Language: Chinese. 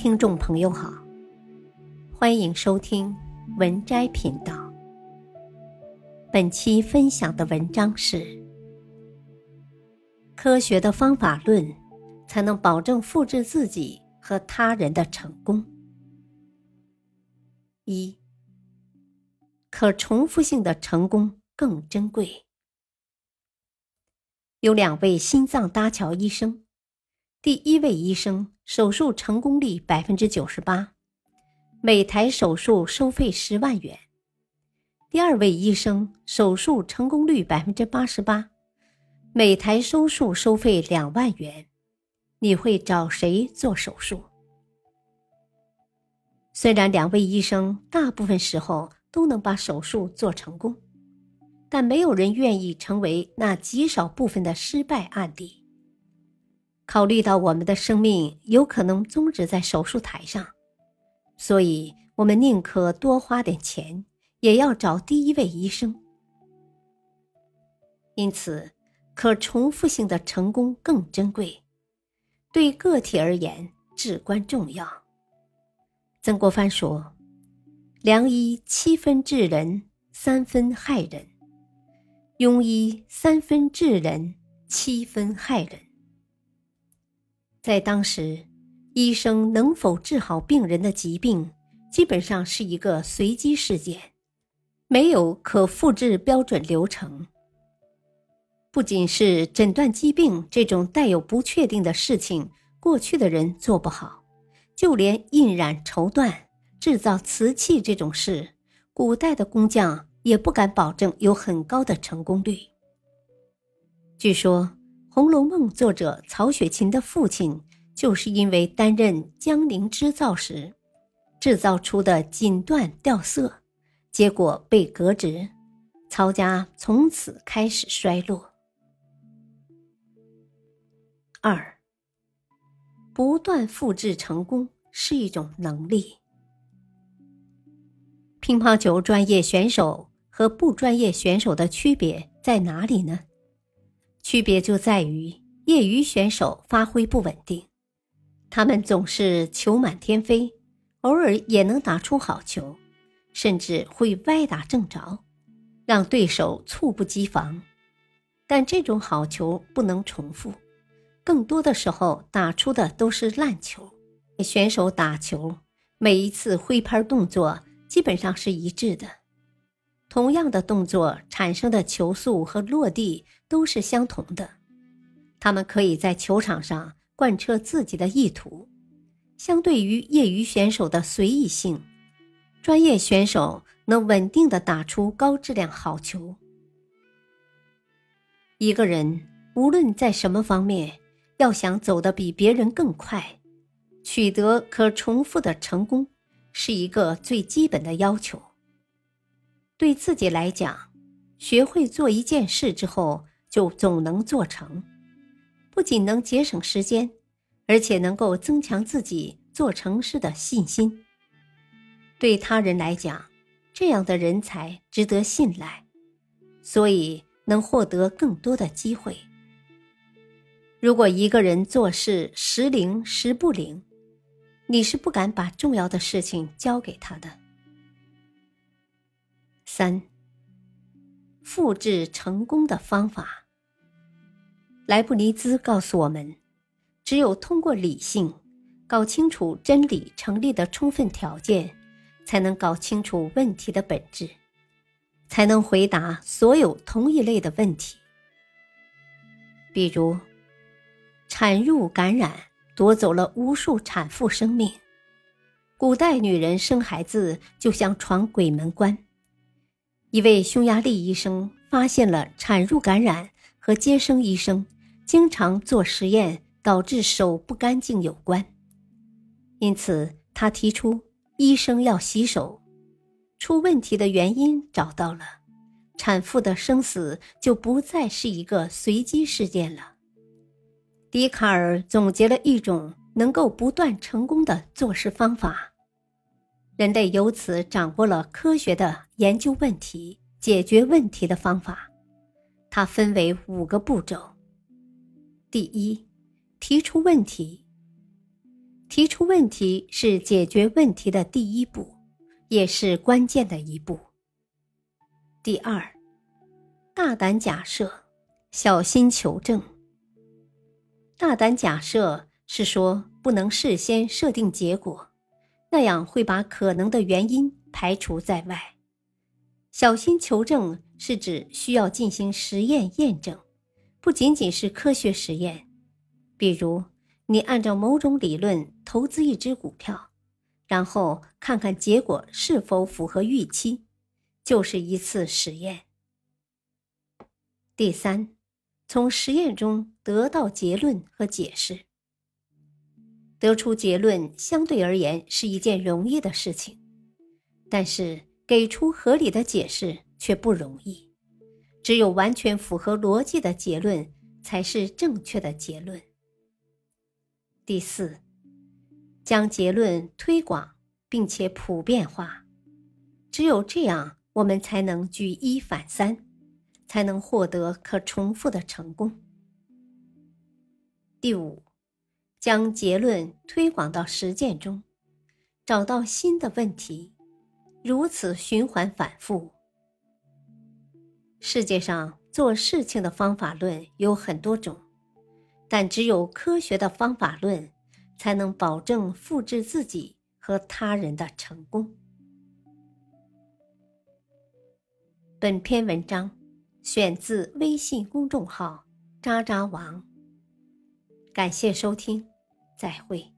听众朋友好，欢迎收听文摘频道。本期分享的文章是：科学的方法论才能保证复制自己和他人的成功。一，可重复性的成功更珍贵。有两位心脏搭桥医生。第一位医生手术成功率百分之九十八，每台手术收费十万元。第二位医生手术成功率百分之八十八，每台手术收费两万元。你会找谁做手术？虽然两位医生大部分时候都能把手术做成功，但没有人愿意成为那极少部分的失败案例。考虑到我们的生命有可能终止在手术台上，所以我们宁可多花点钱，也要找第一位医生。因此，可重复性的成功更珍贵，对个体而言至关重要。曾国藩说：“良医七分治人，三分害人；庸医三分治人，七分害人。”在当时，医生能否治好病人的疾病，基本上是一个随机事件，没有可复制标准流程。不仅是诊断疾病这种带有不确定的事情，过去的人做不好，就连印染绸缎、制造瓷器这种事，古代的工匠也不敢保证有很高的成功率。据说。《红楼梦》作者曹雪芹的父亲，就是因为担任江宁织造时，制造出的锦缎掉色，结果被革职，曹家从此开始衰落。二，不断复制成功是一种能力。乒乓球专业选手和不专业选手的区别在哪里呢？区别就在于业余选手发挥不稳定，他们总是球满天飞，偶尔也能打出好球，甚至会歪打正着，让对手猝不及防。但这种好球不能重复，更多的时候打出的都是烂球。选手打球，每一次挥拍动作基本上是一致的。同样的动作产生的球速和落地都是相同的，他们可以在球场上贯彻自己的意图。相对于业余选手的随意性，专业选手能稳定的打出高质量好球。一个人无论在什么方面，要想走得比别人更快，取得可重复的成功，是一个最基本的要求。对自己来讲，学会做一件事之后，就总能做成，不仅能节省时间，而且能够增强自己做成事的信心。对他人来讲，这样的人才值得信赖，所以能获得更多的机会。如果一个人做事时灵时不灵，你是不敢把重要的事情交给他的。三、复制成功的方法。莱布尼兹告诉我们，只有通过理性搞清楚真理成立的充分条件，才能搞清楚问题的本质，才能回答所有同一类的问题。比如，产褥感染夺走了无数产妇生命，古代女人生孩子就像闯鬼门关。一位匈牙利医生发现了产褥感染和接生医生经常做实验导致手不干净有关，因此他提出医生要洗手。出问题的原因找到了，产妇的生死就不再是一个随机事件了。笛卡尔总结了一种能够不断成功的做事方法。人类由此掌握了科学的研究问题、解决问题的方法。它分为五个步骤：第一，提出问题。提出问题是解决问题的第一步，也是关键的一步。第二，大胆假设，小心求证。大胆假设是说不能事先设定结果，那样会把可能的原因排除在外。小心求证是指需要进行实验验证，不仅仅是科学实验，比如。你按照某种理论投资一只股票，然后看看结果是否符合预期，就是一次实验。第三，从实验中得到结论和解释。得出结论相对而言是一件容易的事情，但是给出合理的解释却不容易。只有完全符合逻辑的结论才是正确的结论。第四，将结论推广并且普遍化，只有这样，我们才能举一反三，才能获得可重复的成功。第五，将结论推广到实践中，找到新的问题，如此循环反复。世界上做事情的方法论有很多种。但只有科学的方法论，才能保证复制自己和他人的成功。本篇文章选自微信公众号“渣渣王”，感谢收听，再会。